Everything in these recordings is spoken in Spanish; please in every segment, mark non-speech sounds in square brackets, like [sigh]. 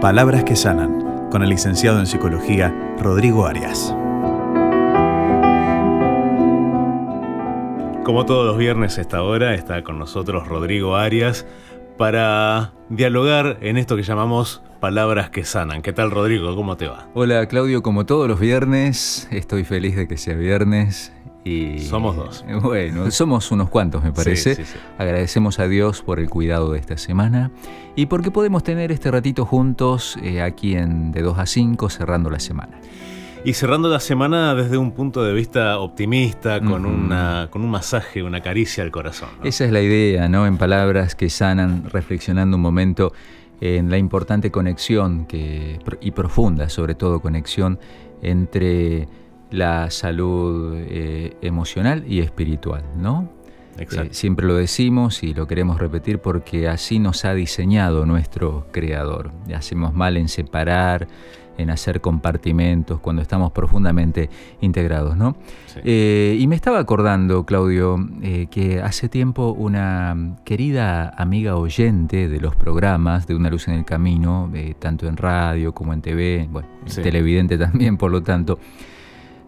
Palabras que sanan, con el licenciado en psicología Rodrigo Arias. Como todos los viernes a esta hora está con nosotros Rodrigo Arias para dialogar en esto que llamamos palabras que sanan. ¿Qué tal Rodrigo? ¿Cómo te va? Hola Claudio, como todos los viernes, estoy feliz de que sea viernes. Y, somos dos. [laughs] Bueno, somos unos cuantos me parece. Agradecemos a Dios por el cuidado de esta semana y porque podemos tener este ratito juntos eh, aquí en de 2 a 5 cerrando la semana. Y cerrando la semana desde un punto de vista optimista, con, una, con un masaje, una caricia al corazón. Esa es la idea, ¿no? En palabras que sanan, reflexionando un momento en la importante conexión que, y profunda, sobre todo, conexión entre la salud eh, emocional y espiritual, ¿no? Exacto. Eh, siempre lo decimos y lo queremos repetir porque así nos ha diseñado nuestro creador. Hacemos mal en separar en hacer compartimentos, cuando estamos profundamente integrados. ¿no? Eh, y me estaba acordando, Claudio, eh, que hace tiempo una querida amiga oyente de los programas de Una Luz en el Camino, tanto en radio como en TV, bueno, televidente también, por lo tanto,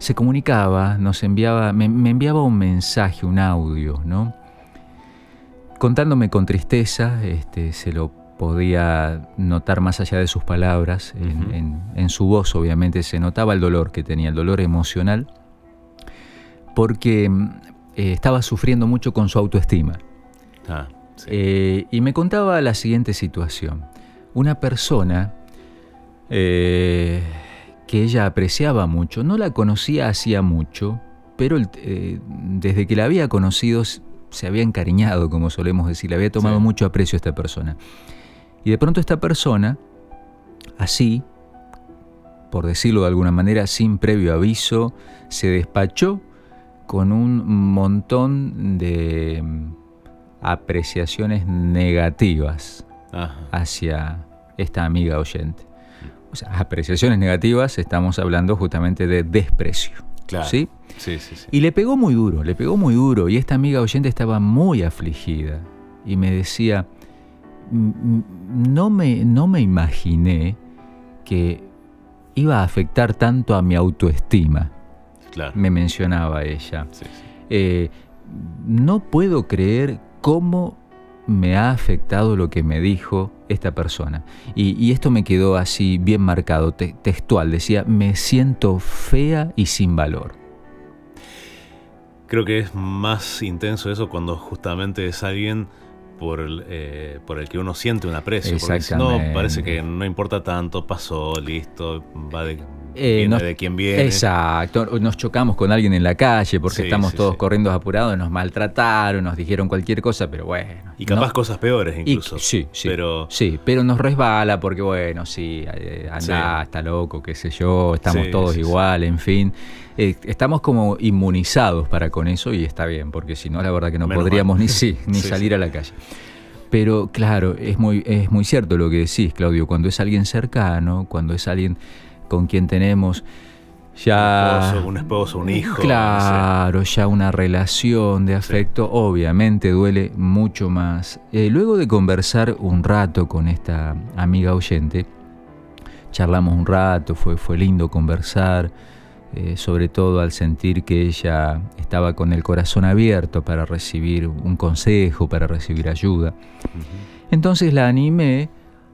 se comunicaba, nos enviaba, me, enviaba un mensaje, un audio, ¿no? contándome con tristeza, este, se lo podía notar más allá de sus palabras, en, su voz obviamente se notaba el dolor que tenía, el dolor emocional, porque eh, estaba sufriendo mucho con su autoestima. Ah, eh, y me contaba la siguiente situación. Una persona eh, que ella apreciaba mucho, no la conocía hacía mucho, pero desde que la había conocido se había encariñado, como solemos decir, le había tomado mucho aprecio a esta persona. Y de pronto esta persona, así, por decirlo de alguna manera, sin previo aviso, se despachó con un montón de mm, apreciaciones negativas hacia esta amiga oyente. O sea, apreciaciones negativas, estamos hablando justamente de desprecio. Claro. ¿sí? Sí, sí, Y le pegó muy duro, le pegó muy duro. Y esta amiga oyente estaba muy afligida. Y me decía, no me, no me imaginé que iba a afectar tanto a mi autoestima. Me mencionaba ella. Eh, no puedo creer cómo me ha afectado lo que me dijo esta persona. Y, esto me quedó así bien marcado, textual. Decía, me siento fea y sin valor. Creo que es más intenso eso cuando justamente es alguien por el, eh, por el que uno siente un aprecio. Porque si no, parece que no importa tanto, pasó, listo, va de, eh, de quien viene. Exacto, nos chocamos con alguien en la calle porque estamos todos corriendo apurados, nos maltrataron, nos dijeron cualquier cosa, pero bueno. Y capaz cosas peores incluso. sí, sí. Pero... Sí, pero nos resbala porque bueno, sí, eh, anda, está loco, qué sé yo, estamos todos igual, en fin. Eh, estamos como inmunizados para con eso y está bien, porque si no, la verdad que no podríamos [laughs] ni, sí, ni salir a la calle. Pero claro, es muy, es muy cierto lo que decís, Claudio, cuando es alguien cercano, cuando es alguien con quien tenemos ya... Un esposo, un, hijo. Claro, ya una relación de afecto, obviamente duele mucho más. Eh, luego de conversar un rato con esta amiga oyente, charlamos un rato, fue, fue lindo conversar. Eh, sobre todo al sentir que ella estaba con el corazón abierto para recibir un consejo, para recibir ayuda. Entonces la animé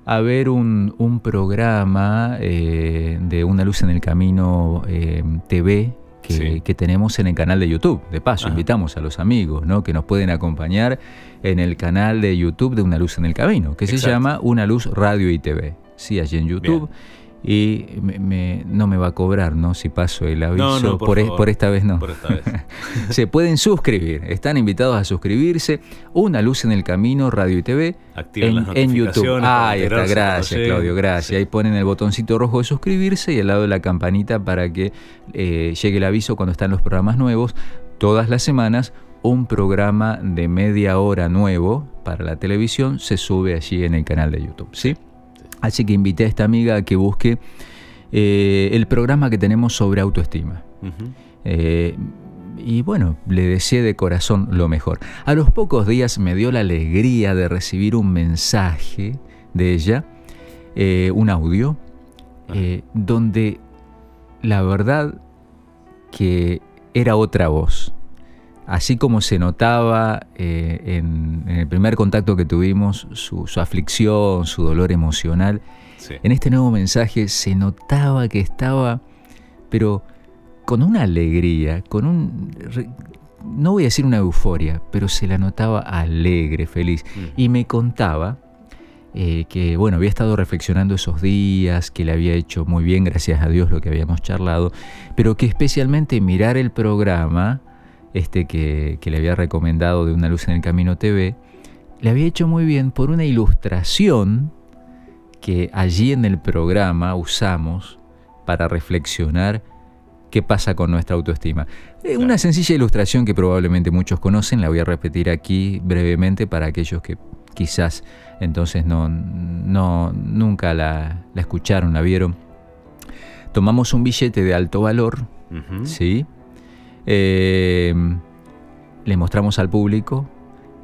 a ver un, programa eh, de Una Luz en el Camino eh, TV que, tenemos en el canal de YouTube. De paso, invitamos a los amigos ¿no? que nos pueden acompañar en el canal de YouTube de Una Luz en el Camino, que se llama Una Luz Radio y TV. Sí, allí en YouTube y no me va a cobrar, ¿no? Si paso el aviso, por, por, esta vez no. [laughs] Se pueden suscribir, están invitados a suscribirse. Una luz en el camino, radio y TV, en, YouTube. Ah, ahí está, gracias Claudio, gracias. Ahí ponen el botoncito rojo de suscribirse y al lado de la campanita para que eh, llegue el aviso cuando están los programas nuevos. Todas las semanas un programa de media hora nuevo para la televisión se sube allí en el canal de YouTube, ¿sí? Así que invité a esta amiga a que busque eh, el programa que tenemos sobre autoestima. Eh, y bueno, le deseé de corazón lo mejor. A los pocos días me dio la alegría de recibir un mensaje de ella eh, un audio donde la verdad que era otra voz. Así como se notaba en, el primer contacto que tuvimos su, aflicción, su dolor emocional, en este nuevo mensaje se notaba que estaba, pero con una alegría, con un no voy a decir una euforia, pero se la notaba alegre, feliz. Mm. Y me contaba eh, que, bueno, había estado reflexionando esos días, que le había hecho muy bien, gracias a Dios, lo que habíamos charlado, pero que especialmente mirar el programa, este que, que le había recomendado de Una Luz en el Camino TV, le había hecho muy bien por una ilustración que allí en el programa usamos para reflexionar qué pasa con nuestra autoestima. Eh, una sencilla ilustración que probablemente muchos conocen, la voy a repetir aquí brevemente para aquellos que quizás entonces no, no nunca la, escucharon, la vieron. Tomamos un billete de alto valor, ¿sí? Em, le mostramos al público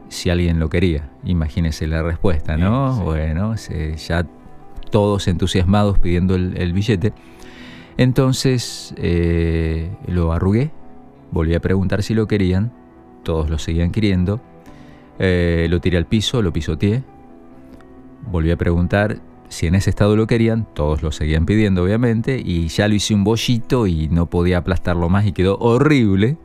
si alguien lo quería. Imagínense la respuesta, ¿no? Bueno, ya todos entusiasmados pidiendo el billete. Entonces eh, lo arrugué, volví a preguntar si lo querían, todos lo seguían queriendo, eh, lo tiré al piso, lo pisoteé, volví a preguntar si en ese estado lo querían, todos lo seguían pidiendo obviamente, y ya lo hice un bollito y no podía aplastarlo más y quedó horrible,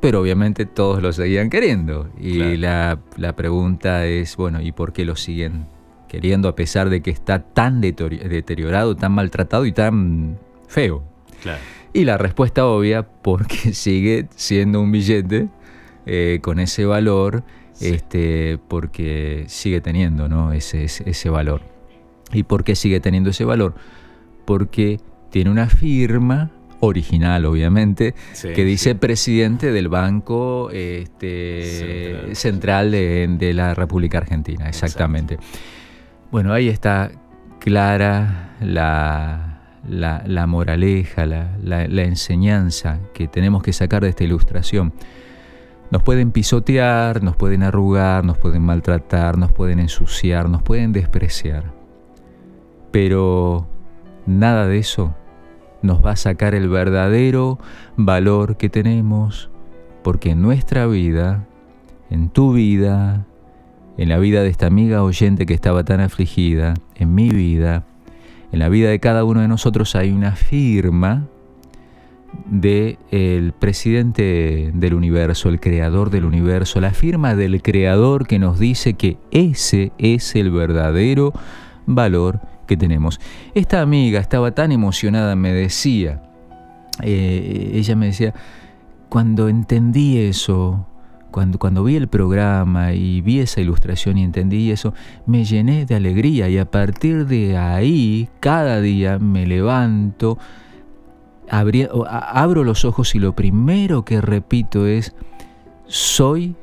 pero obviamente todos lo seguían queriendo. Y la, la pregunta es, bueno, ¿y por qué lo siguen queriendo a pesar de que está tan deteriorado, tan maltratado y tan feo. Y la respuesta obvia, porque [laughs] sigue siendo un billete eh, con ese valor, este, porque sigue teniendo ¿no? ese, ese, valor. ¿Y por qué sigue teniendo ese valor? Porque tiene una firma original, obviamente, que dice presidente del Banco este, Central, de, la República Argentina, exactamente. Bueno, ahí está clara la, la, moraleja, la, enseñanza que tenemos que sacar de esta ilustración. Nos pueden pisotear, nos pueden arrugar, nos pueden maltratar, nos pueden ensuciar, nos pueden despreciar. Pero nada de eso nos va a sacar el verdadero valor que tenemos, porque en nuestra vida, en tu vida, en la vida de esta amiga oyente que estaba tan afligida, en mi vida, en la vida de cada uno de nosotros hay una firma del el presidente del universo, el creador del universo, la firma del creador que nos dice que ese es el verdadero valor que tenemos. Esta amiga estaba tan emocionada, me decía, eh, ella me decía, cuando entendí eso, cuando, vi el programa y vi esa ilustración y entendí eso, me llené de alegría y a partir de ahí, cada día me levanto, abro los ojos y lo primero que repito es, soy,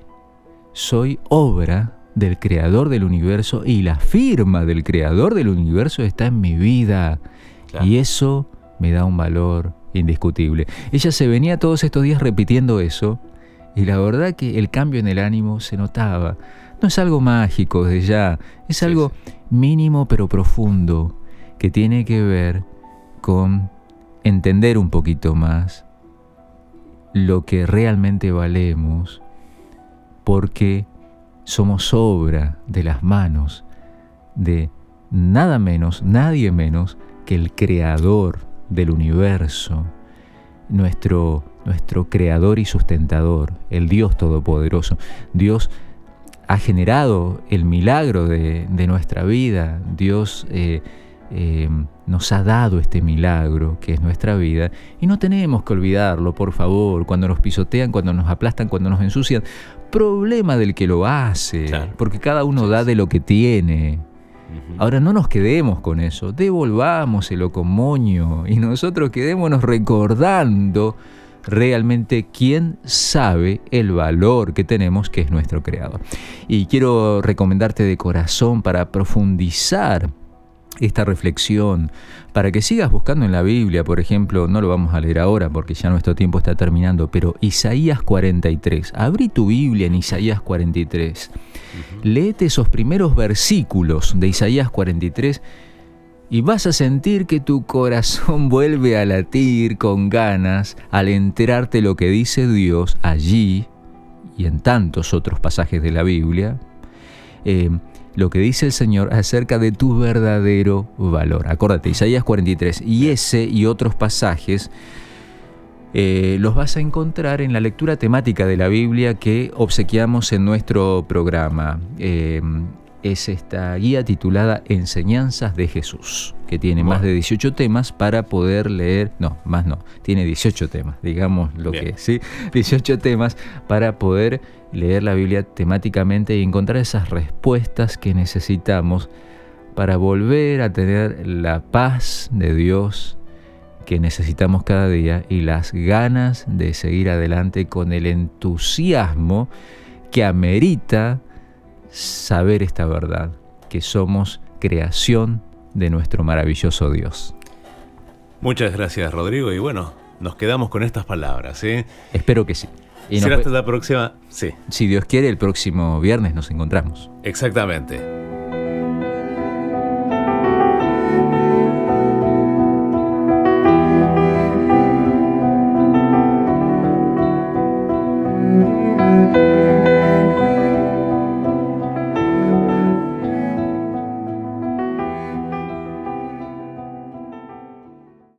soy obra del creador del universo y la firma del creador del universo está en mi vida. Y eso me da un valor indiscutible. Ella se venía todos estos días repitiendo eso y la verdad que el cambio en el ánimo se notaba. No es algo mágico desde ya, es algo mínimo pero profundo que tiene que ver con entender un poquito más lo que realmente valemos, porque somos obra de las manos de nada menos, nadie menos que el creador del universo, nuestro nuestro creador y sustentador, el Dios Todopoderoso. Dios ha generado el milagro de, nuestra vida, Dios eh, eh, nos ha dado este milagro que es nuestra vida y no tenemos que olvidarlo, por favor, cuando nos pisotean, cuando nos aplastan, cuando nos ensucian. Problema del que lo hace, porque cada uno da de lo que tiene. Ahora no nos quedemos con eso, devolvámoselo con moño y nosotros quedémonos recordando realmente quién sabe el valor que tenemos, que es nuestro Creador. Y quiero recomendarte de corazón para profundizar esta reflexión, para que sigas buscando en la Biblia, por ejemplo, no lo vamos a leer ahora porque ya nuestro tiempo está terminando, pero Isaías 43, abrí tu Biblia en Isaías 43, léete esos primeros versículos de Isaías 43 y vas a sentir que tu corazón [laughs] vuelve a latir con ganas al enterarte lo que dice Dios allí y en tantos otros pasajes de la Biblia, eh, lo que dice el Señor acerca de tu verdadero valor. Acuérdate, Isaías 43, y ese y otros pasajes eh, los vas a encontrar en la lectura temática de la Biblia que obsequiamos en nuestro programa. Eh, es esta guía titulada Enseñanzas de Jesús, que tiene más de 18 temas para poder leer, no, más no, tiene 18 temas, digamos lo que es, ¿sí? [laughs] 18 temas para poder leer la Biblia temáticamente y encontrar esas respuestas que necesitamos para volver a tener la paz de Dios que necesitamos cada día y las ganas de seguir adelante con el entusiasmo que amerita saber esta verdad, que somos creación de nuestro maravilloso Dios. Muchas gracias Rodrigo y bueno, nos quedamos con estas palabras. ¿eh? Espero que sí. Y Será hasta la próxima, sí. Si Dios quiere, el próximo viernes nos encontramos. Exactamente.